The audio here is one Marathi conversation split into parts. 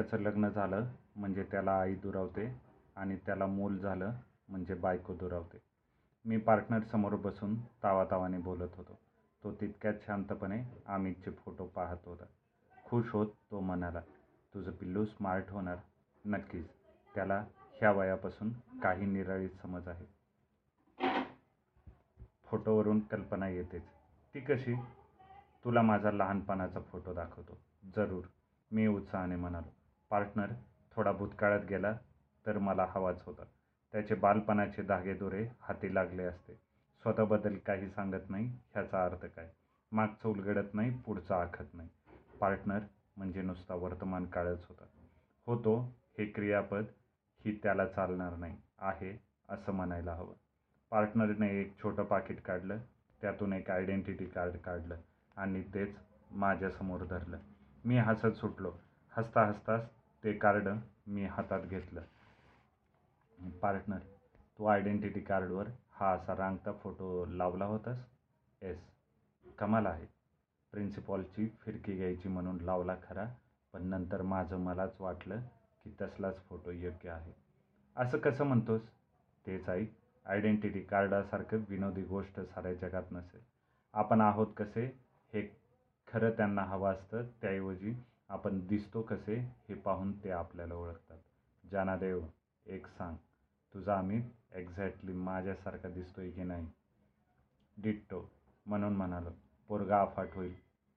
त्याचं लग्न झालं म्हणजे त्याला आई दुरावते आणि त्याला मूल झालं म्हणजे बायको दुरावते. मी पार्टनरसमोर बसून तावातावाने बोलत होतो. तो तितक्यात शांतपणे अमितचे फोटो पाहत होता. खुश होत तो म्हणाला तुझं पिल्लू स्मार्ट होणार नक्कीच. त्याला ह्या वयापासून काही निराळीत समज आहे. फोटोवरून कल्पना येतेच. ती कशी? तुला माझा लहानपणाचा फोटो दाखवतो. जरूर. मी उत्साहाने म्हणालो. पार्टनर थोडा भूतकाळात गेला तर मला हवाच होता. त्याचे बालपणाचे धागेदोरे हाती लागले असते. स्वतःबद्दल काही सांगत नाही ह्याचा अर्थ काय? मागचं उलगडत नाही पुढचं आखत नाही. पार्टनर म्हणजे नुसता वर्तमान काळच होता. होतो हे क्रियापद ही त्याला चालणार नाही आहे असं म्हणायला हवं. पार्टनरने एक छोटं पाकिट काढलं त्यातून एक आयडेंटिटी कार्ड काढलं आणि तेच माझ्यासमोर धरलं. मी हसत सुटलो. हसता हसताच ते कार्ड मी हातात घेतलं. पार्टनर तू आयडेंटिटी कार्डवर हा असा रांगता फोटो लावला होतास? येस. कमाल आहे. प्रिन्सिपॉलची फिरकी घ्यायची म्हणून लावला खरा पण नंतर माझं मलाच वाटलं की तसलाच फोटो योग्य आहे. असं कसं म्हणतोस? तेच ऐक आयडेंटिटी कार्डासारखं विनोदी गोष्ट साऱ्या जगात नसेल आपण आहोत कसे? हे खरं त्यांना हवं असतं त्याऐवजी आपण दिसतो कसे हे पाहून ते आपल्याला ओळखतात. जानादेव एक सांग तुझा अमित एक्झॅक्टली माझ्यासारखा दिसतोय की नाही? डिट्टो म्हणून म्हणालो पोरगा अफाट होईल.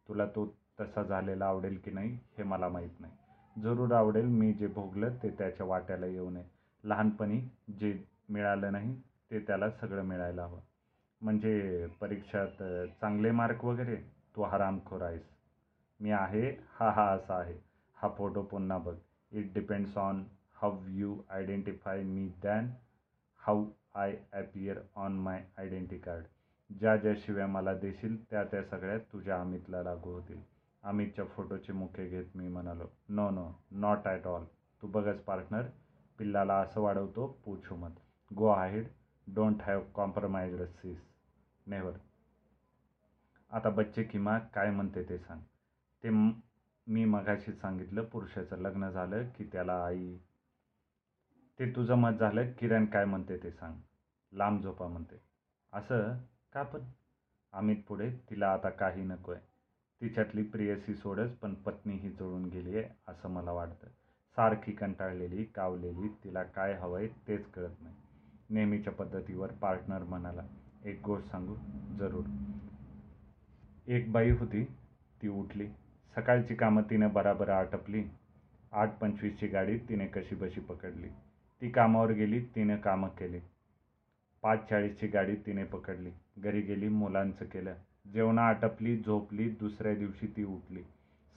तुला तो तसा झालेला आवडेल की नाही हे मला माहीत नाही. जरूर आवडेल मी जे भोगलं ते त्याच्या वाट्याला येऊ नये लहानपणी जे मिळालं नाही ते त्याला सगळं मिळायला हवं. म्हणजे परीक्षात चांगले मार्क वगैरे? तू हरामखोर आहेस. मी आहे हा हा असा आहे. हा फोटो पुन्हा बघ. It depends on how you identify me than how I appear on my identity card ज्या ज्या शिव्या मला देशील त्या त्या सगळ्या तुझ्या अमितला लागू होतील. अमितच्या फोटोचे मुख्य घेत मी म्हणालो no no not at all तू बघच पार्टनर पिल्लाला असं वाढवतो पूछू मत. Go ahead don't have compromises never आता बच्चे किमा काय म्हणते ते सांग. ते मी मगाशी सांगितलं पुरुषाचं लग्न झालं की त्याला आई ते तुझं मत झालं किरण काय म्हणते ते सांग. लांब झोपा म्हणते. असं का पण? अमित पुढे तिला आता काही नको आहे तिच्यातली प्रियसी सोडच पण पत्नी ही जोडून गेली आहे असं मला वाटतं. सारखी कंटाळलेली कावलेली तिला काय हवं आहे तेच कळत नाही. नेहमीच्या पद्धतीवर पार्टनर म्हणाला एक गोष्ट सांगू? जरूर. एक बाई होती ती उठली. सकाळची कामं तिने बराबर आटपली. आठ पंचवीसची गाडी तिने कशीबशी पकडली. ती कामावर गेली तिने कामं केली. पाच चाळीसची गाडी तिने पकडली. घरी गेली मुलांचं केलं. जेवणं आटपली झोपली दुसऱ्या दिवशी ती उठली.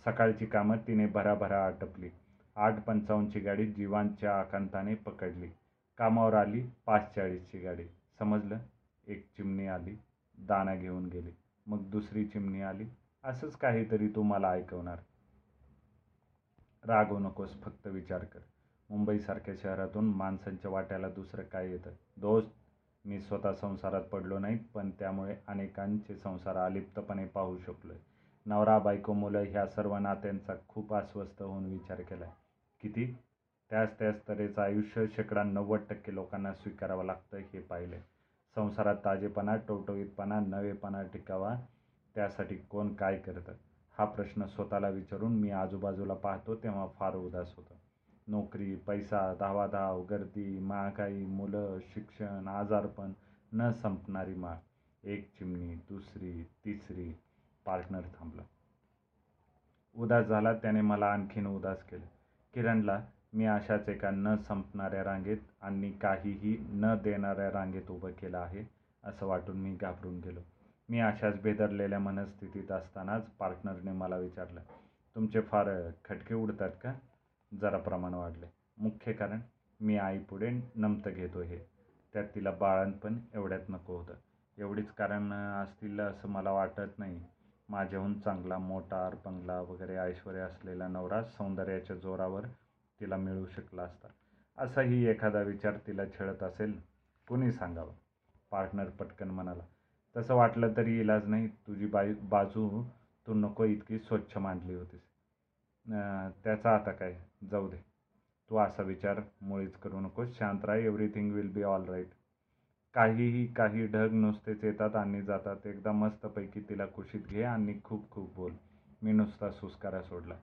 सकाळची कामं तिने भराभरा आटपली. आठ पंचावन्नची गाडी जीवांच्या आकांताने पकडली. कामावर आली पाच चाळीसची गाडी. समजलं? एक चिमणी आली दाना घेऊन गेली. मग दुसरी चिमणी आली असंच काहीतरी तू मला ऐकवणार. रागवू नकोस फक्त विचार कर. मुंबईसारख्या शहरातून माणसांच्या वाट्याला दुसरं काय येतं? दोस्त मी स्वतः संसारात पडलो नाही पण त्यामुळे अनेकांचे संसार अलिप्तपणे पाहू शकलोय. नवरा बायको मुलं ह्या सर्व नात्यांचा खूप अस्वस्थ होऊन विचार केलाय. किती? त्याच त्याच तऱ्हेचं आयुष्य शेकडा नव्वद टक्के लोकांना स्वीकारावं लागतं हे पाहिलं संसारात ताजेपणा टवटवीतपणा नवेपणा टिकावा त्यासाठी कोण काय करतं? हा प्रश्न स्वतःला विचारून मी आजूबाजूला पाहतो तेव्हा फार उदास होतो. नोकरी पैसा धावाधाव गर्दी महागाई मुलं शिक्षण आजारपण न संपणारी माळ. एक चिमणी दुसरी तिसरी पार्टनर थांबला. उदास झाला त्याने मला आणखीन उदास केलं. किरणला मी अशाच एका न संपणाऱ्या रांगेत आणि काहीही न देणाऱ्या रांगेत उभं केलं आहे असं वाटून मी घाबरून गेलो. मी अशाच बेदरलेल्या मनस्थितीत असतानाच पार्टनरने मला विचारलं तुमचे फार खटके उडतात का? जरा प्रमाण वाढले. मुख्य कारण मी आईपुढे नमतं घेतो हे. त्यात तिला बाळणपण एवढ्यात नको होतं. एवढीच कारण असतील असं मला वाटत नाही. माझ्याहून चांगला मोटार बंगला वगैरे ऐश्वर्य असलेला नवरा सौंदर्याच्या जोरावर तिला मिळू शकला असता. असाही एखादा विचार तिला छळत असेल कुणी सांगावं? पार्टनर पटकन म्हणाला तसं वाटलं तरी इलाज नाही. तुझी बाई बाजू तू नको इतकी स्वच्छ मांडली होतीस. त्याचा आता काय? जाऊ दे. तू असा विचार मुळीच करू नकोस. शांत राह. Everything will be all right काहीही काही ढग नुसतेच येतात आणि जातात. एकदा मस्तपैकी तिला कुशीत घे आणि खूप खूप बोल. मी नुसता सुस्कारा सोडला.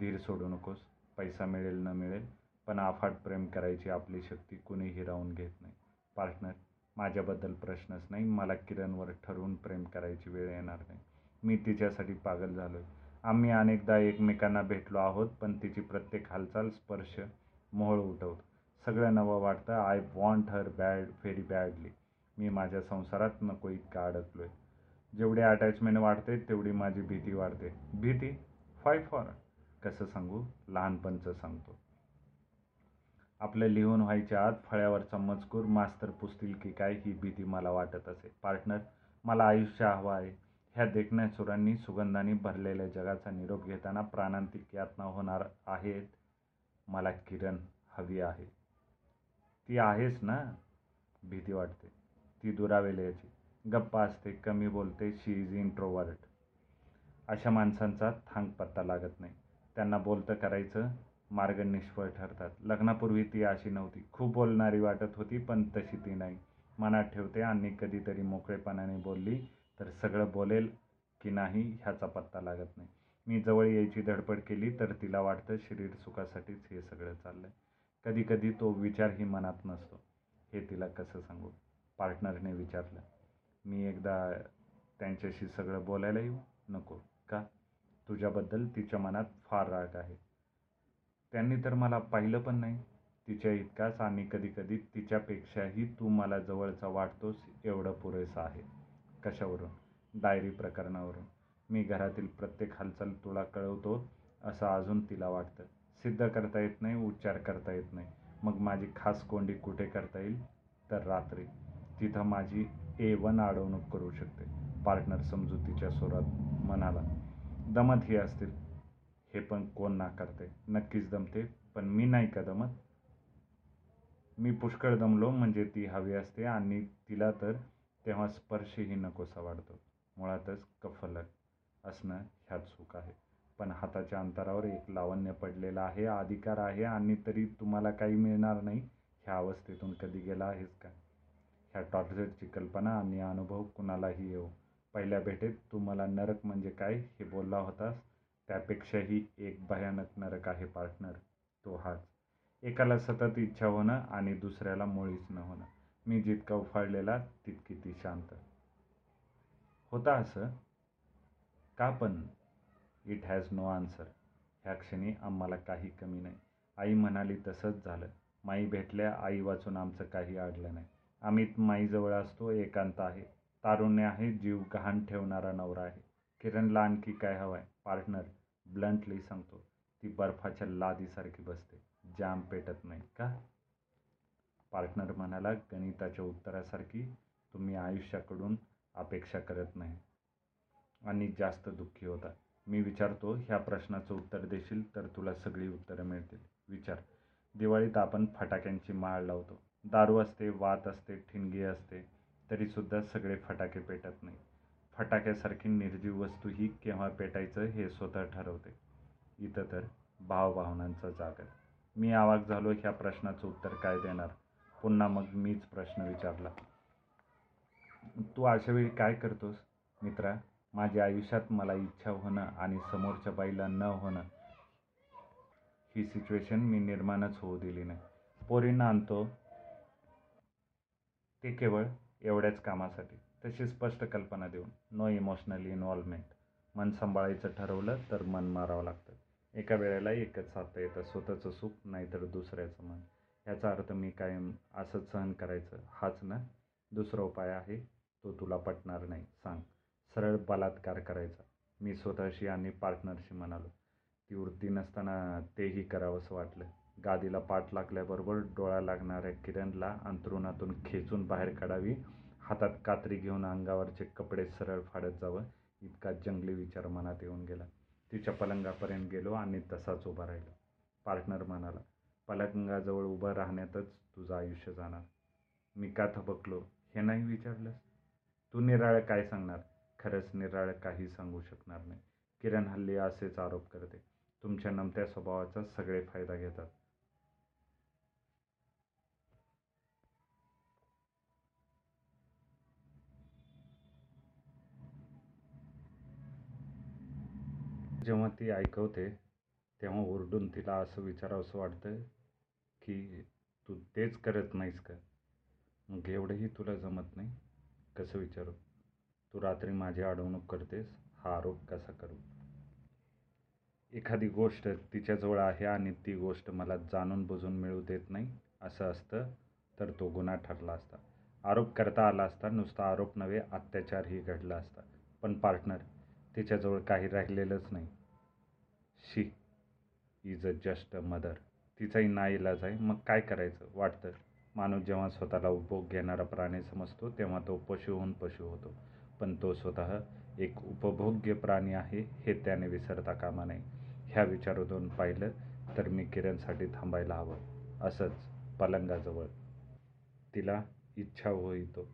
धीर सोडू नकोस. पैसा मिळेल न मिळेल. पण अफाट प्रेम करायची आपली शक्ती कुणीही राहून घेत नाही. पार्टनर माझ्याबद्दल प्रश्नच नाही. मला किरणवर ठरवून प्रेम करायची वेळ येणार नाही. मी तिच्यासाठी पागल झालो आहे आम्ही अनेकदा एकमेकांना भेटलो आहोत पण तिची प्रत्येक हालचाल स्पर्श मोहळ उठवतो. सगळं नवं वाटतं I want her bad very badly मी माझ्या संसारात नको इतका आहे जेवढी अटॅचमेंट वाढते तेवढी माझी भीती वाढते. भीती? फाय फॉर कसं सांगू? लहानपणचं सांगतो. आपलं लिहून व्हायच्या आत फळ्यावरचा मजकूर मास्तर पुसतील की काय ही भीती मला वाटत असे. पार्टनर मला आयुष्य हवं आहे. ह्या देखण्या सुरांनी सुगंधाने भरलेल्या जगाचा निरोप घेताना प्राणांतिक यातना होणार आहेत. मला किरण हवी आहे. ती आहेच ना? भीती वाटते. ती दुरावेल्याची गप्पा असते कमी बोलते शी इज इंट्रोवर्ट. अशा माणसांचा थांग पत्ता लागत नाही. त्यांना बोलतं करायचं मार्ग निष्फळ ठरतात. लग्नापूर्वी ती अशी नव्हती. खूप बोलणारी वाटत होती पण तशी ती नाही. मनात ठेवते आणि कधीतरी मोकळेपणाने बोलली तर सगळं बोलेल की नाही ह्याचा पत्ता लागत नाही. मी जवळ यायची धडपड केली तर तिला वाटतं शरीर सुखासाठीच हे सगळं चाललंय. कधी कधी तो विचारही मनात नसतो. हे तिला कसं सांगू? पार्टनरने विचारलं. मी एकदा त्यांच्याशी सगळं बोलायला येऊ नको का? तुझ्याबद्दल तिच्या मनात फार राग आहे. त्यांनी तर मला पाहिलं पण नाही. तिच्या इतकाच आणि कधीकधी तिच्यापेक्षाही तू मला जवळचा वाटतोस एवढं पुरेसं आहे. कशावरून? डायरी प्रकरणावरून. मी घरातील प्रत्येक हालचाल तुला कळवतो असं अजून तिला वाटतं. सिद्ध करता येत नाही उच्चार करता येत नाही. मग माझी खास कोंडी कुठे करता येईल? तर रात्री. तिथं माझी ए वन अडवणूक करू शकते. पार्टनर समजुतीच्या स्वरात म्हणाला दमत ही असतील. हे पण कोण नाकारते नक्कीच दमते पण मी नाही का दमत? मी पुष्कळ दमलो म्हणजे ती हवी असते आणि तिला तर तेव्हा स्पर्शही नकोसा वाढतो मुळातच कफलक असणं ह्यात सुख आहे. पण हाताच्या अंतरावर एक लावण्य पडलेलं आहे अधिकार आहे आणि तरी तुम्हाला काही मिळणार नाही ह्या अवस्थेतून कधी गेला आहेस का? ह्या टॉर्चरची कल्पना आणि अनुभव कुणालाही येऊ पहिल्या भेटेत तू मला नरक म्हणजे काय हे बोलला होतास? त्यापेक्षाही एक भयानक नरक आहे पार्टनर. तो हाच. एकाला सतत इच्छा होणं आणि दुसऱ्याला मुळीच न होणं. मी जितका उफाळलेला तितकी ती शांत. होता असं? का पण? इट हॅज नो आन्सर ह्या क्षणी आम्हाला काही कमी नाही. आई म्हणाली तसंच झालं. माई भेटल्या आई वाचून आमचं काही अडलं नाही. आम्ही माईजवळ असतो एकांत आहे. तारुण्य आहे जीव गहाण ठेवणारा नवरा आहे. किरणला आणखी काय हवं आहे पार्टनर. ब्लंटली सांगतो ती बर्फाच्या लादीसारखी बसते. जाम पेटत नाही का? पार्टनर म्हणाला गणिताच्या उत्तरासारखी तुम्ही आयुष्याकडून अपेक्षा करत नाही. आणि जास्त दुःखी होता. मी विचारतो ह्या प्रश्नाचं उत्तर देशील तर तुला सगळी उत्तरं मिळतील. विचार. दिवाळीत आपण फटाक्यांची माळ लावतो. दारू असते वात असते ठिणगी असते तरीसुद्धा सगळे फटाके पेटत नाही फटाक्यासारखी निर्जीव वस्तू ही केव्हा पेटायचं हे स्वतः ठरवते. इथं तर भावभावनांचा जागर. मी आवाक झालो ह्या प्रश्नाचं उत्तर काय देणार? पुन्हा मग मीच प्रश्न विचारला. तू अशावेळी काय करतोस? मित्रा माझ्या आयुष्यात मला इच्छा होणं आणि समोरच्या बाईला न होणं ही सिच्युएशन मी निर्माणच होऊ दिली नाही. पोरींना आणतो ते केवळ एवढ्याच कामासाठी. तशी स्पष्ट कल्पना देऊन नो इमोशनल इन्व्हॉल्वमेंट मन सांभाळायचं ठरवलं तर मन मारावं लागतं. एका वेळेला एकच साधता येतं स्वतःचं सुख नाहीतर दुसऱ्याचं मन. ह्याचा अर्थ मी कायम असंच सहन करायचं. हाच ना? दुसरा उपाय आहे तो तुला पटणार नाही. सांग. सरळ बलात्कार करायचा. मी स्वतःशी आणि पार्टनरशी म्हणालो. ती वृत्ती नसताना तेही करावंसं वाटलं. गादीला पाठ लागल्याबरोबर डोळा लागणाऱ्या किरणला अंथरुणातून खेचून बाहेर काढावी हातात कात्री घेऊन अंगावरचे कपडे सरळ फाडत जावं इतका जंगली विचार मनात येऊन गेला. तिच्या पलंगापर्यंत गेलो आणि तसाच उभा राहिलो. पार्टनर म्हणाला पलंगाजवळ उभं राहण्यातच तुझं आयुष्य जाणार. मी का थबकलो? हे नाही विचारलंस? तू निराळं काय सांगणार? खरंच निराळं काही सांगू शकणार नाही. किरण हल्ली असेच आरोप करते. तुमच्या नमत्या स्वभावाचा सगळे फायदा घेतात. जेव्हा ती ऐकवते तेव्हा ओरडून तिला असं विचारावंसं वाटतं की तू तेच करत नाहीस का? मग एवढंही तुला जमत नाही? कसं विचारू? तू रात्री माझी अडवणूक करतेस हा आरोप कसा करू? एखादी गोष्ट तिच्याजवळ आहे आणि ती गोष्ट मला जाणून बुजून मिळू देत नाही असं असतं तर तो गुन्हा ठरला असता. आरोप करता आला असता नुसता आरोप नव्हे अत्याचारही घडला असता. पण पार्टनर तिच्याजवळ काही राहिलेलंच नाही. She is a just a mother. तिचाही नाईलाज आहे. मग काय करायचं? वाटतं. माणूस जेव्हा स्वतःला उपभोग घेणारा प्राणी समजतो तेव्हा तो पशुहून पशु होतो. पण तो स्वतः एक उपभोग्य प्राणी आहे हे त्याने विसरता कामा नये. ह्या विचारातून पाहिलं तर मी किरणसाठी थांबायला हवं. असंच पलंगाजवळ. तिला इच्छा होईतो.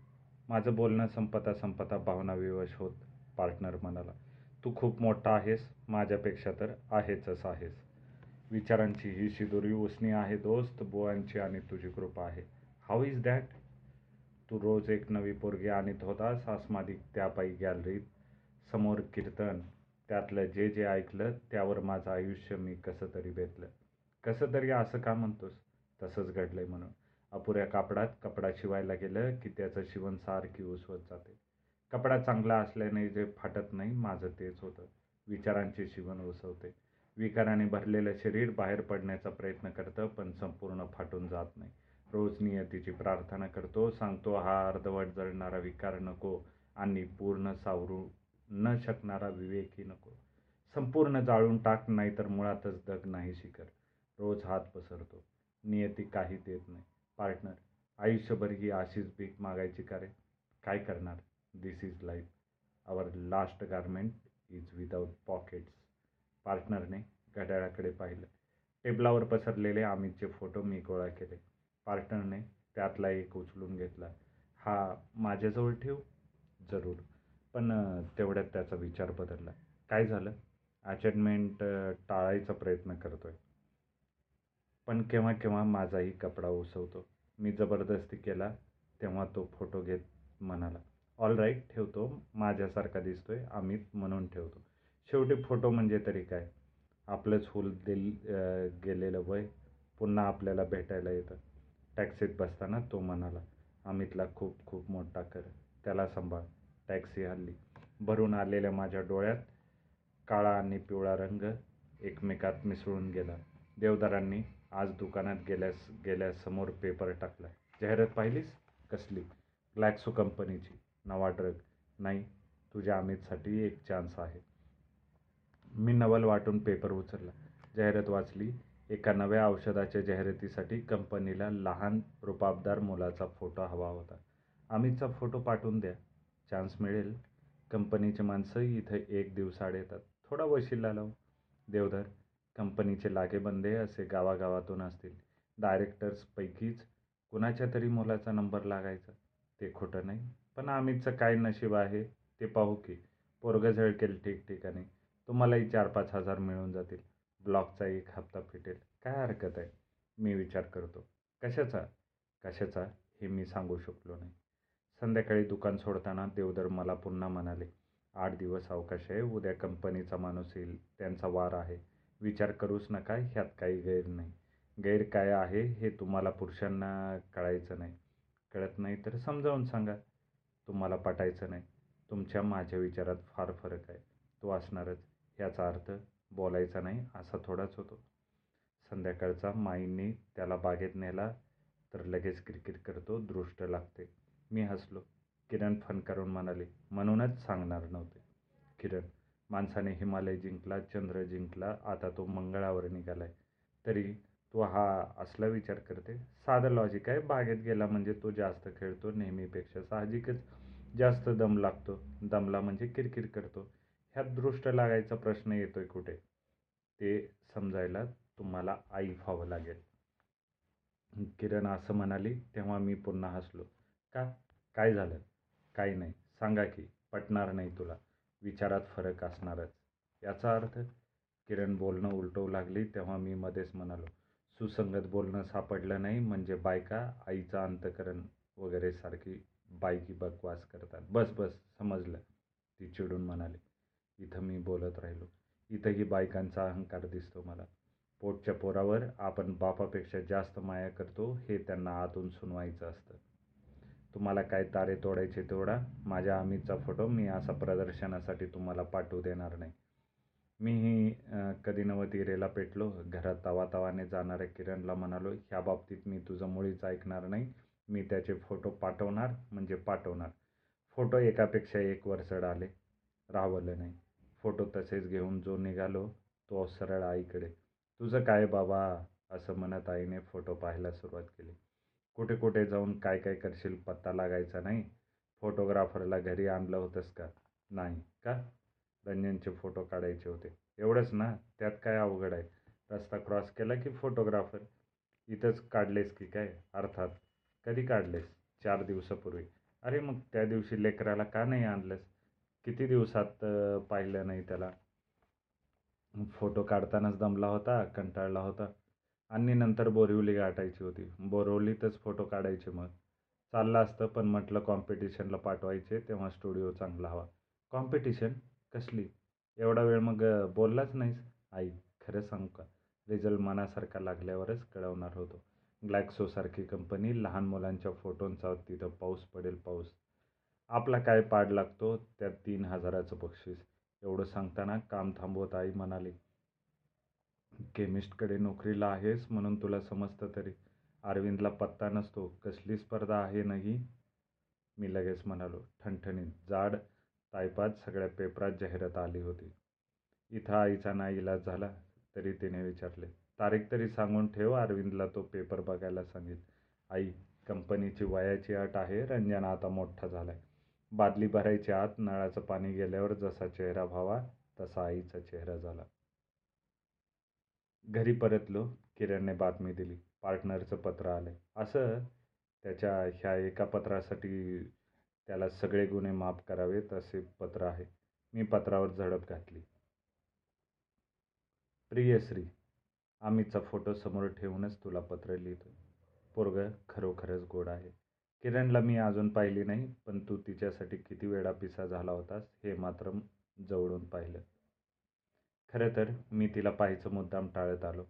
माझं बोलणं संपता संपता भावनाविवश होत पार्टनर म्हणाला. तू खूप मोठा आहेस माझ्यापेक्षा तर आहेचच आहेस. विचारांची ही शिदोरी उसणी आहे दोस्त बुवांची आणि तुझी कृपा आहे. हाऊ इज दॅट तू रोज एक नवी पोरगी आणत होतास आसमादिक त्यापायी गॅलरीत. समोर कीर्तन त्यातलं जे जे ऐकलं त्यावर माझं आयुष्य मी कसं तरी बेतलं. कसं तरी असं का म्हणतोस? तसंच घडलंय म्हणून. अपुऱ्या कापडात कपडा शिवायला गेलं की त्याचं शिवण सारखी उसवत जाते. कपडा चांगला असल्याने जे फाटत नाही माझं तेच होतं. विचारांचे शिवण उसवते विकाराने भरलेलं शरीर बाहेर पडण्याचा प्रयत्न करतं पण संपूर्ण फाटून जात नाही. रोज नियतीची प्रार्थना करतो सांगतो हा अर्धवट जळणारा विकार नको आणि पूर्ण सावरू न शकणारा विवेकही नको. संपूर्ण जाळून टाक नाही तर मुळातच दग नाही शिकर रोज हात पसरतो. नियती काही देत नाही. पार्टनर आयुष्यभर ही अशीच भीक मागायची का रे? काय करणार? This is life our last garment is without pockets पार्टनरने घड्याळाकडे पाहिलं. टेबलावर पसरलेले अमितचे फोटो मी गोळा केले. पार्टनरने त्यातला एक उचलून घेतला. हा माझ्याजवळ ठेव. जरूर. पण तेवढ्यात त्याचा विचार बदलला. काय झालं? अचेंडमेंट टाळायचा प्रयत्न करतोय. पण केव्हा केव्हा माझाही कपडा उसवतो मी जबरदस्ती केला तेव्हा तो फोटो घेत म्हणाला ऑल राईट ठेवतो. माझ्यासारखा दिसतोय अमित म्हणून ठेवतो. शेवटी फोटो म्हणजे तरी काय? आपलंच हुल दिल गेलेलं वय पुन्हा आपल्याला भेटायला येतं. टॅक्सीत बसताना तो म्हणाला अमितला खूप खूप मोठा कर. त्याला सांभाळ. टॅक्सी हल्ली भरून आलेल्या माझ्या डोळ्यात काळा आणि पिवळा रंग एकमेकात मिसळून गेला. देवदारांनी आज दुकानात गेल्यास गेल्यासमोर पेपर टाकला. जाहिरात पाहिलीस? कसली? ग्लॅक्सो कंपनीची नवा ड्रग नाही तुझ्या अमितसाठी एक चान्स आहे. मी नवल वाटून पेपर उचलला. जाहिरात वाचली. एका नव्या औषधाच्या जाहिरातीसाठी कंपनीला लहान रुपाबदार मुलाचा फोटो हवा होता. अमितचा फोटो पाठवून द्या. चान्स मिळेल. कंपनीचे माणसंही इथं एक दिवसाआड येतात. थोडा वशिला लाव देवधर कंपनीचे लागेबंदे असे गावागावातून असतील. डायरेक्टर्सपैकीच कुणाच्या तरी मुलाचा नंबर लागायचा. ते खोटं नाही. पण आमीचं काय नशीब आहे ते पाहू की. पोरगं झळकेल ठिकठिकाणी. तुम्हालाही चार पाच हजार मिळून जातील. ब्लॉकचा एक हप्ता फिटेल. काय हरकत आहे? मी विचार करतो. कशाचा? कशाचा? हे मी सांगू शकलो नाही. संध्याकाळी दुकान सोडताना देवधर मला पुन्हा म्हणाले आठ दिवस अवकाश आहे. उद्या कंपनीचा माणूस येईल. त्यांचा वार आहे. विचार करूच नका. ह्यात काही गैर नाही. गैर काय आहे हे तुम्हाला पुरुषांना कळायचं नाही. कळत नाही तर समजावून सांगा. तुम्हाला पटायचं नाही. तुमच्या माझ्या विचारात फार फरक आहे. तो असणारच. याचा अर्थ बोलायचा नाही असा थोडाच होतो. संध्याकाळचा माईंनी त्याला बागेत नेला तर लगेच क्रिकेट करतो दृष्ट लागते. मी हसलो. किरण फनकारून म्हणाले म्हणूनच सांगणार नव्हते. किरण माणसाने हिमालय जिंकला चंद्र जिंकला आता तो मंगळावर निघालाय. तरी तो हा असला विचार करते. साधं लॉजिक आहे. बागेत गेला म्हणजे तो जास्त खेळतो. नेहमीपेक्षा साहजिकच जास्त दम लागतो. दमला म्हणजे किरकिर करतो. ह्यात दृष्ट लागायचा प्रश्न येतो आहे कुठे? ते समजायला तुम्हाला आई व्हावं लागेल. किरण असं म्हणाली तेव्हा मी पुन्हा हसलो. का? काय झालं? काही नाही. सांगा की पटणार नाही तुला. विचारात फरक असणारच. याचा अर्थ किरण बोलणं उलटवू लागली तेव्हा मी मध्येच म्हणालो सुसंगत बोलणं सापडलं नाही म्हणजे बायका आईचं अंतकरण वगैरे सारखी बायकी बकवास करतात. बस बस समजलं. ती चिडून म्हणाली इथं मी बोलत राहिलो. इथंही बायकांचा अहंकार दिसतो मला. पोटच्या पोरावर आपण बापापेक्षा जास्त माया करतो हे त्यांना आतून सुनवायचं असतं. तुम्हाला काय तारे तोडायचे तेवढा? माझ्या अमितचा फोटो मी असा प्रदर्शनासाठी तुम्हाला पाठवू देणार नाही. मीही कधी नवतीरेला पेटलो. घरात तवा तवाने जाणाऱ्या किरणला म्हणालो ह्या बाबतीत मी तुझं मुळीच ऐकणार नाही. मी त्याचे फोटो पाठवणार म्हणजे पाठवणार. फोटो एकापेक्षा एक वरचढ आले. राहवलं नाही. फोटो तसेच घेऊन जो निघालो तो सरळ आईकडे तुझं काय बाबा? असं म्हणत आईने फोटो पाहायला सुरुवात केली. कुठे कुठे जाऊन काय काय करशील? पत्ता लागायचा नाही. फोटोग्राफरला घरी आणलं होतंस का? नाही. का? रंजनचे फोटो काढायचे होते. एवढंच ना? त्यात काय अवघड आहे? रस्ता क्रॉस केला की फोटोग्राफर? इथंच काढलेस की काय? अर्थात कधी काढलेस? चार दिवसापूर्वी. अरे मग त्या दिवशी लेकराला का नाही आणलंस? किती दिवसात पाहिलं नाही त्याला? फोटो काढतानाच दमला होता कंटाळला होता. आणि नंतर बोरिवली गाठायची होती. बोरिवलीतच फोटो काढायचे मग. चाललं असतं पण म्हटलं कॉम्पिटिशनला पाठवायचे तेव्हा स्टुडिओ चांगला हवा. कॉम्पिटिशन कसली? एवढा वेळ मग बोललाच नाहीस? आई खरं सांगू का? रिझल्ट मनासारखा लागल्यावरच कळवणार होतो. ग्लॅक्सोसारखी कंपनी लहान मुलांच्या फोटोंचा तिथं पाऊस पडेल पाऊस. आपला काय पाड लागतो त्यात तीन हजाराचं बक्षीस. एवढं सांगताना काम थांबवत आई म्हणाली केमिस्टकडे नोकरीला आहेस म्हणून तुला समजतं तरी. अरविंदला पत्ता नसतो. कसली स्पर्धा आहे नाही? मी लगेच म्हणालो ठणठणीत जाड तायपात सगळ्या पेपरात जाहिरात आली होती. इथं आईचा ना इलाज झाला तरी तिने विचारले तारीख तरी सांगून ठेव अरविंदला तो पेपर बघायला सांगेल. आई कंपनीची वयाची अट आहे रंजना आता मोठा झाला आहे बादली भरायच्या आत नळाचं पाणी गेल्यावर जसा चेहरा व्हावा तसा आईचा चेहरा झाला. घरी परतलो किरणने बातमी दिली. पार्टनरचं पत्र आलंय. असं त्याच्या ह्या एका पत्रासाठी त्याला सगळे गुन्हे माफ करावेत असे पत्र आहे. मी पत्रावर झडप घातली. प्रिय श्री अमितचा फोटो समोर ठेवूनच तुला पत्र लिहितो पोरग खरोखरच गोड आहे. किरणला मी अजून पाहिली नाही पण तू तिच्यासाठी किती वेळा पिसा झाला होतास हे मात्र जवळून पाहिलं. खरं तर मी तिला पाहायचं मुद्दाम टाळत आलो.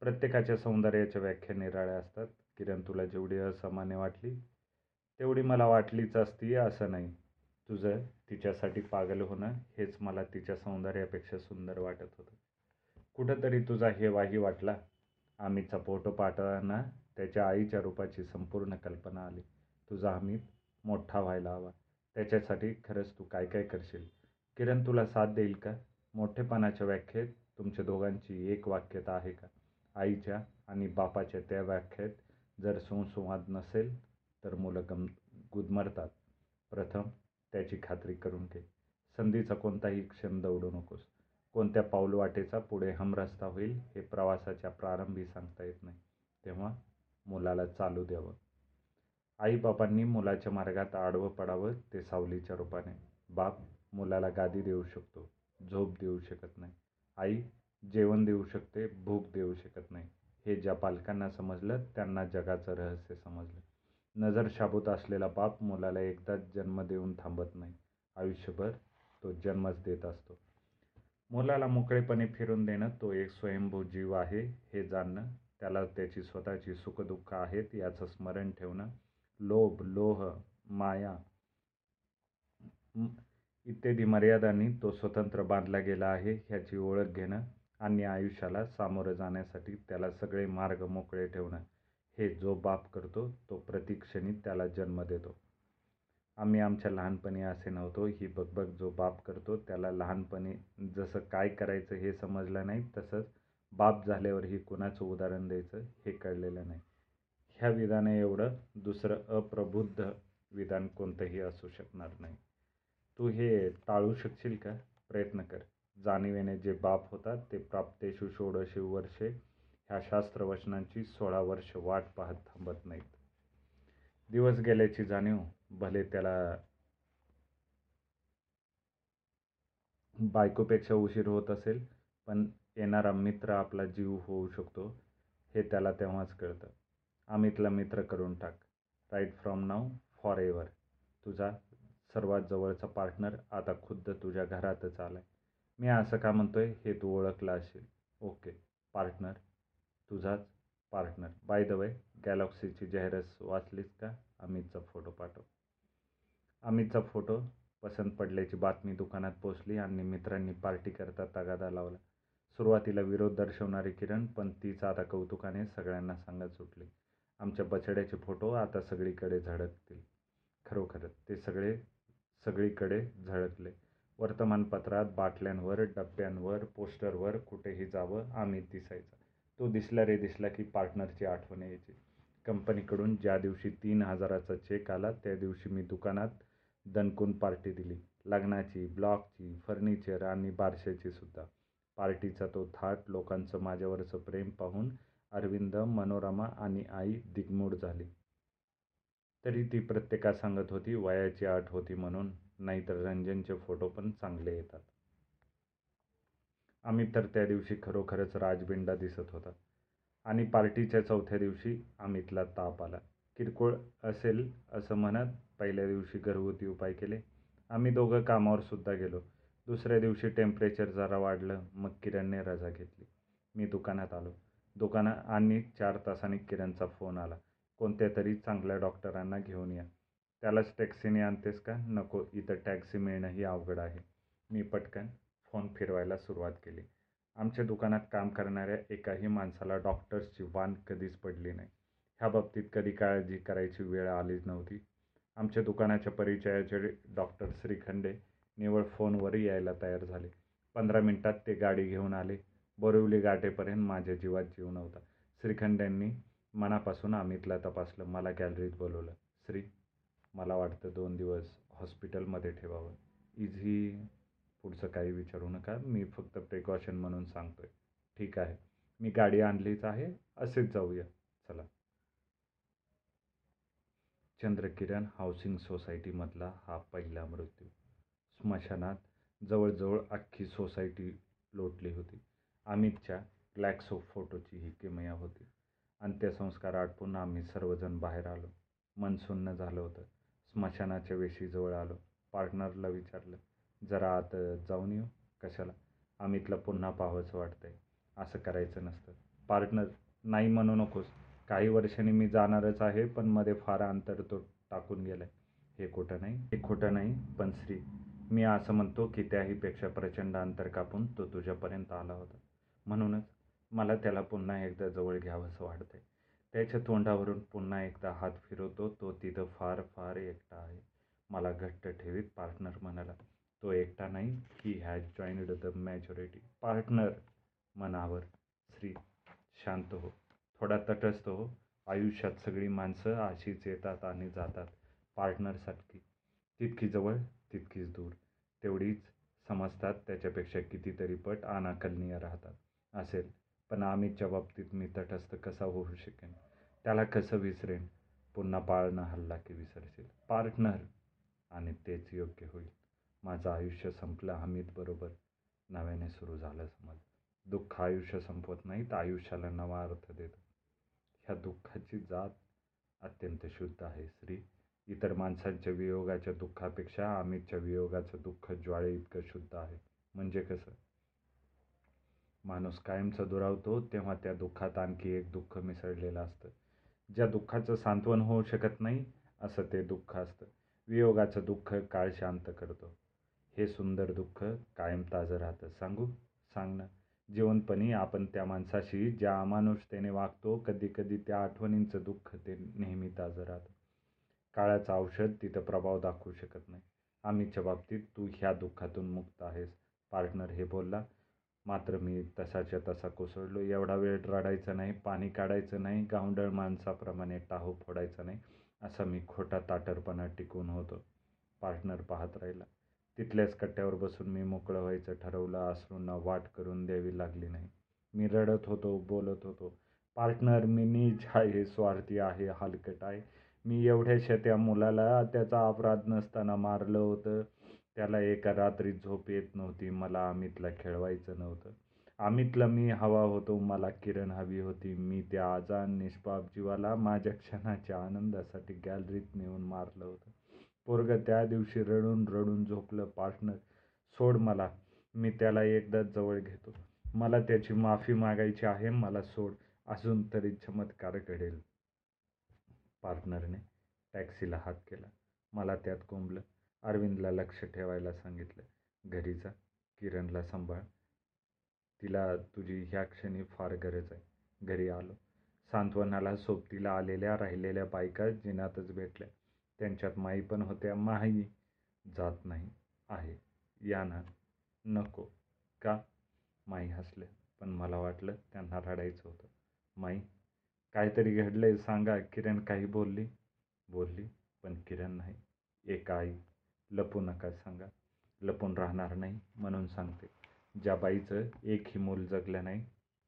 प्रत्येकाच्या सौंदर्याच्या व्याख्या निराळ्या असतात. किरण तुला जेवढी असामान्य वाटली तेवढी मला वाटलीच असती असं नाही. तुझं तिच्यासाठी पागल होणं हेच मला तिच्या सौंदर्यापेक्षा सुंदर वाटत होतं. कुठंतरी तुझा हेवाही वाटला. आम्हीचा फोटो पाठवताना त्याच्या आईच्या रूपाची संपूर्ण कल्पना आली. तुझा आम्ही मोठा व्हायला हवा. त्याच्यासाठी खरंच तू काय काय करशील? किरण तुला साथ देईल का? मोठेपणाच्या व्याख्येत तुमच्या दोघांची एक वाक्यता आहे का? आईच्या आणि बापाच्या त्या व्याख्येत जर सुसंवाद नसेल तर मुलं गम गुदमरतात. प्रथम त्याची खात्री करून घे. संधीचा कोणताही क्षण दौडू नकोस. कोणत्या पाऊलवाटेचा पुढे हमरस्ता होईल हे प्रवासाच्या प्रारंभी सांगता येत नाही. तेव्हा मुलाला चालू द्यावं. आईबापांनी मुलाच्या मार्गात आडवं पडावं ते सावलीच्या रूपाने. बाप मुलाला गादी देऊ शकतो झोप देऊ शकत नाही. आई जेवण देऊ शकते भूक देऊ शकत नाही. हे ज्या पालकांना समजलं त्यांना जगाचं रहस्य समजलं. नजर शाबूत असलेला बाप मुलाला एकदाच जन्म देऊन थांबत नाही. आयुष्यभर तो जन्मच देत असतो. मुलाला मोकळेपणे फिरून देणं तो एक स्वयंभू जीव आहे हे जाणणं त्याला त्याची स्वतःची सुखदुःख आहेत याचं स्मरण ठेवणं लोभ लोह माया इत्यादी मर्यादांनी तो स्वतंत्र बांधला गेला आहे ह्याची ओळख घेणं आणि आयुष्याला सामोरं जाण्यासाठी त्याला सगळे मार्ग मोकळे ठेवणं. हे जो बाप करतो तो प्रतिक्षणी त्याला जन्म देतो. आम्ही आमच्या लहानपणी असे नव्हतो. ही बघबघ जो बाप करतो त्याला लहानपणी जसं काय करायचं हे समजलं नाही तसंच बाप झाल्यावरही कुणाचं उदाहरण द्यायचं हे कळलेलं नाही. ह्या विधाने एवढं दुसरं अप्रबुद्ध विधान कोणतंही असू शकणार नाही. तू हे टाळू शकशील का? प्रयत्न कर. जाणीवेने जे बाप होतात ते प्राप्तेशु षोडशी वर्षे ह्या शास्त्रवचनांची सोळा वर्ष वाट पाहत थांबत नाहीत. दिवस गेल्याची जाणीव भले त्याला बायकोपेक्षा उशीर होत असेल पण येणारा मित्र आपला जीव होऊ शकतो हे त्याला तेव्हाच कळतं. अमितला मित्र करून टाक. Right from now forever तुझा सर्वात जवळचा पार्टनर आता खुद्द तुझ्या घरातच आला आहे मी असं का म्हणतोय हे तू ओळखला असेल. ओके पार्टनर तुझाच पार्टनर बाय द वे गॅलॉक्सीची जाहिरात वाचलीस का? अमितचा फोटो पाठव. अमितचा फोटो पसंत पडल्याची बातमी दुकानात पोचली आणि मित्रांनी पार्टी करता तगादा लावला. सुरुवातीला विरोध दर्शवणारी किरण पण तीच आता कौतुकाने सगळ्यांना सांगत सुटली. आमच्या बछड्याचे फोटो आता सगळीकडे झळकतील. खरोखरच ते सगळे सगळीकडे झळकले. वर्तमानपत्रात बाटल्यांवर डब्यांवर पोस्टरवर कुठेही जावं आम्ही दिसायचं. तो दिसला रे दिसला की पार्टनरची आठवण यायची. कंपनीकडून ज्या दिवशी तीन हजाराचा चेक आला त्या दिवशी मी दुकानात दणकून पार्टी दिली. लग्नाची ब्लॉकची फर्निचर आणि बारशाची सुद्धा. पार्टीचा तो थाट लोकांचं माझ्यावरचं प्रेम पाहून अरविंद मनोरमा आणि आई दिग्मूढ झाली. तरी ती प्रत्येका सांगत होती वयाची आठ होती म्हणून. नाहीतर रंजनचे फोटो पण चांगले येतात. आम्ही तर त्या दिवशी खरोखरच राजबिंडा दिसत होता. आणि पार्टीच्या चौथ्या दिवशी अमितला ताप आला. किरकोळ असेल असं म्हणत पहिल्या दिवशी घरगुती उपाय केले. आम्ही दोघं कामावर सुद्धा गेलो. दुसऱ्या दिवशी टेम्परेचर जरा वाढलं मग किरणने रजा घेतली. मी दुकानात आलो. दुकानात आणि चार तासांनी किरणचा फोन आला. कोणत्या तरी चांगल्या डॉक्टरांना घेऊन या. त्यालाच टॅक्सीने आणतेस का? नको इथं टॅक्सी मिळणंही अवघड आहे. मी पटकन फोन फिरवायला सुरुवात केली. आमच्या दुकानात काम करणाऱ्या एकाही माणसाला डॉक्टर्सची वान कधीच पडली नाही. ह्या बाबतीत कधी काळजी करायची वेळ आलीच नव्हती. आमच्या दुकानाच्या परिचयाचे डॉक्टर श्रीखंडे निवळ फोनवर यायला तयार झाले. पंधरा मिनटात ते गाडी घेऊन आले. बोरिवली गाठेपर्यंत माझ्या जीवात जीव नव्हता. श्रीखंड्यांनी मनापासून अमितला तपासलं. मला गॅलरीत बोलवलं श्री मला वाटतं दोन दिवस हॉस्पिटलमध्ये ठेवावं. इझी पुढचं काही विचारू नका. मी फक्त प्रिकॉशन म्हणून सांगतोय. ठीक आहे. मी गाडी आणलीच आहे. असेच जाऊया. चला. चंद्रकिरण हाऊसिंग सोसायटीमधला हा पहिला मृत्यू. स्मशानात जवळजवळ अख्खी सोसायटी लोटली होती. अमितच्या ग्लॅक्सो फोटोची ही किमया होती. अंत्यसंस्कार आटपून आम्ही सर्वजण बाहेर आलो. मन सुन्न झालं होतं. स्मशानाच्या वेशीजवळ आलो. पार्टनरला विचारलं जरा आत जाऊन येऊ. कशाला? अमितला पुन्हा पाहावंसं वाटतंय. असं करायचं नसतं. पार्टनर नाही म्हणू नकोस. काही वर्षांनी मी जाणारच आहे पण मध्ये फार अंतर तो टाकून गेलाय. हे खोटं नाही. हे खोटं नाही पण श्री मी असं म्हणतो की त्याहीपेक्षा प्रचंड अंतर कापून तो तुझ्यापर्यंत आला होता. म्हणूनच मला त्याला पुन्हा एकदा जवळ घ्यावंसं वाटतंय. त्याच्या तोंडावरून पुन्हा एकदा हात फिरवतो तो तिथं फार फार एकटा आहे. मला घट्ट ठेवीत पार्टनर म्हणाला. तो एकटा नाही he has joined the majority partner मनावर श्री शांत हो. थोडा तटस्थ हो. आयुष्यात सगळी माणसं अशीच येतात आणि जातात पार्टनरसारखी तितकी जवळ तितकीच दूर. तेवढीच समजतात त्याच्यापेक्षा कितीतरी पट अनाकलनीय राहतात. असेल. पण आम्हीच्या बाबतीत मी तटस्थ कसा होऊ शकेन? त्याला कसं विसरेन? पुन्हा पाळणं हल्ला की विसरशील? पार्टनर आणि तेच योग्य होईल. माझं आयुष्य संपलं हमीदबरोबर बरोबर नव्याने सुरू झालं समज. दुःख आयुष्य संपवत नाही तर आयुष्याला नवा अर्थ देतं. ह्या दुःखाची जात अत्यंत शुद्ध आहे स्त्री इतर माणसांच्या वियोगाच्या दुःखापेक्षा अमितच्या वियोगाचं दुःख ज्वाळे इतकं शुद्ध आहे. म्हणजे कसं? माणूस कायमचा दुरावतो तेव्हा त्या दुःखात आणखी एक दुःख मिसळलेलं असतं. ज्या दुःखाचं सांत्वन होऊ शकत नाही असं ते दुःख असतं. वियोगाचं दुःख काळ शांत करतो. हे सुंदर दुःख कायम ताजं राहतं. सांगू? सांग ना आपण त्या माणसाशी ज्या अमानुषतेने वागतो कधी कधी त्या आठवणींचं दुःख ते नेहमी ताजं राहतं. काळाचं औषध तिथं प्रभाव दाखवू शकत नाही. आम्हीच्या बाबतीत तू ह्या दुःखातून मुक्त आहेस. पार्टनर हे बोलला मात्र मी तसाच्या तसा कोसळलो. एवढा वेळ रडायचं नाही पाणी काढायचं नाही गावंडळ माणसाप्रमाणे टाहू फोडायचा नाही असा मी खोटा ताटरपणा टिकून होतो. पार्टनर पाहत राहिला तिथल्याच कट्ट्यावर बसून मी मोकळं व्हायचं ठरवलं. अश्रूंना वाट करून द्यावी लागली नाही. मी रडत होतो बोलत होतो. पार्टनर मी नीच आहे स्वार्थी आहे हलकट आहे. मी एवढ्याशा त्या मुलाला त्याचा अपराध नसताना मारलं होतं. त्याला एका रात्री झोप येत नव्हती. मला अमितला खेळवायचं नव्हतं. अमितला मी हवा होतो मला किरण हवी होती. मी त्या आजान निष्पाप जीवाला माझ्या क्षणाच्या आनंदासाठी गॅलरीत नेऊन मारलं होतं. पोरगं त्या दिवशी रडून रडून झोपलं पार्टनर सोड मला मी त्याला एकदाच जवळ घेतो. मला त्याची माफी मागायची आहे मला सोड अजून तरी चमत्कार घडेल. पार्टनरने टॅक्सीला हात केला. मला त्यात कोंबलं. अरविंदला लक्ष ठेवायला सांगितलं. घरी जा किरणला सांभाळ. तिला तुझी ह्या क्षणी फार गरज आहे. घरी आलो. सांत्वनाला सोबतीला आलेल्या राहिलेल्या बायका जिनातच भेटल्या. त्यांच्यात माई पण होत्या माही जात नाही आहे. या ना नको का? माई हसले पण मला वाटलं त्यांना रडायचं होतं. माई काहीतरी घडलंय सांगा. किरण काही बोलली? बोलली पण किरण नाही. एक आई लपू नका सांगा. लपून राहणार नाही म्हणून सांगते. ज्या बाईचं एकही मूल जगलं नाही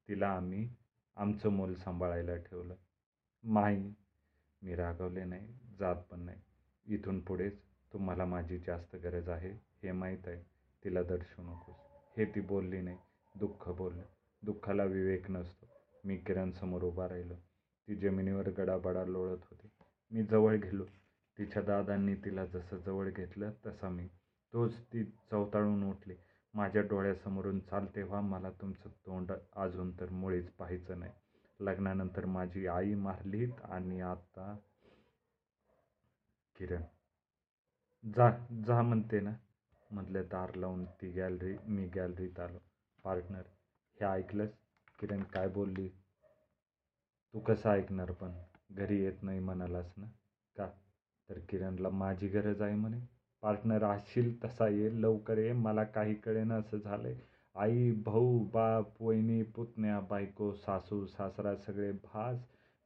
तिला आम्ही आमचं मूल सांभाळायला ठेवलं. माई मी रागवले नाही. जात पण नाही. इथून पुढेच तुम्हाला माझी जास्त गरज आहे हे माहीत आहे. तिला दर्शवू नकोस. हे ती बोलली नाही. दुःख बोललं. दुःखाला विवेक नसतो. मी किरणसमोर उभा राहिलो. ती जमिनीवर गडाबडा लोळत होती. मी जवळ गेलो. तिच्या दादांनी तिला जसं जवळ घेतलं तसा मी. तोच ती चवताळून उठली. माझ्या डोळ्यासमोरून चाल तेव्हा मला तुमचं तोंड अजून तर मुळीच पाहायचं नाही. लग्नानंतर माझी आई मारलीत आणि आता किरण. जा जा म्हणते ना. म्हटलं दार लावून ती गॅलरी मी गॅलरीत आलो. पार्टनर हे ऐकलंस? किरण काय बोलली? तू कसं ऐकणार पण? घरी येत नाही म्हणालास ना? का? तर किरणला माझी गरज आहे म्हणे. पार्टनर असशील तसा ये लवकर ये. मला काही कळेना असं झालंय. आई भाऊ बाप वहिनी पुतण्या बायको सासू सासरा सगळे भास.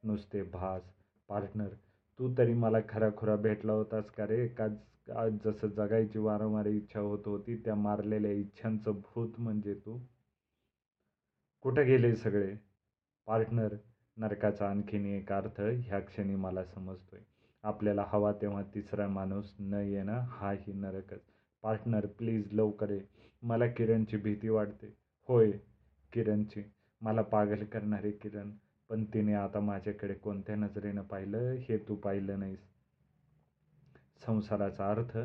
नुसते भास. पार्टनर तू तरी मला खराखुरा भेटला होतास का रे? का आज जसं जगायची वारंवार इच्छा होत होती त्या मारलेल्या इच्छांचं भूत म्हणजे तू? कुठं गेले सगळे? पार्टनर नरकाचा आणखीन एक अर्थ ह्या क्षणी मला समजतोय. आपल्याला हवा तेव्हा तिसरा माणूस न येणं हाही नरकच. पार्टनर प्लीज लवकर ये. मला किरणची भीती वाटते. होय किरणची. मला पागल करणारे किरण. पण तिने आता माझ्याकडे कोणत्या नजरेनं पाहिलं हे तू पाहिलं नाहीस. संसाराचा अर्थ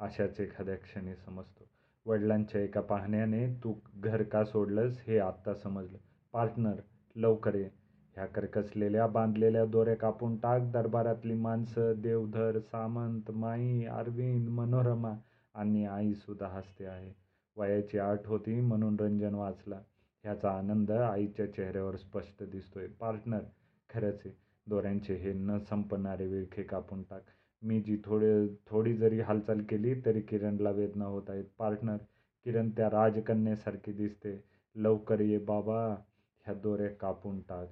अशाच एखाद्या क्षणी समजतो. वडिलांच्या एका पाहण्याने तू घर का सोडलंस हे आत्ता समजलं. पार्टनर लवकर ये. ह्या करकसलेल्या बांधलेल्या दोऱ्या कापून टाक. दरबारातली माणसं देवधर सामंत माई अरविंद मनोरमा आणि आईसुद्धा हसते आहे. वयाची आठ होती म्हणून रंजन वाचला. ह्याचा आनंद आईच्या चेहऱ्यावर स्पष्ट दिसतोय. पार्टनर खरंच आहे. दोऱ्यांचे हे न संपणारे विळखे कापून टाक. मी जी थोडे थोडी जरी हालचाल केली तरी किरणला वेदना होत आहेत. पार्टनर किरण त्या राजकन्यासारखी दिसते. लवकर ये बाबा ह्या दोऱ्या कापून टाक.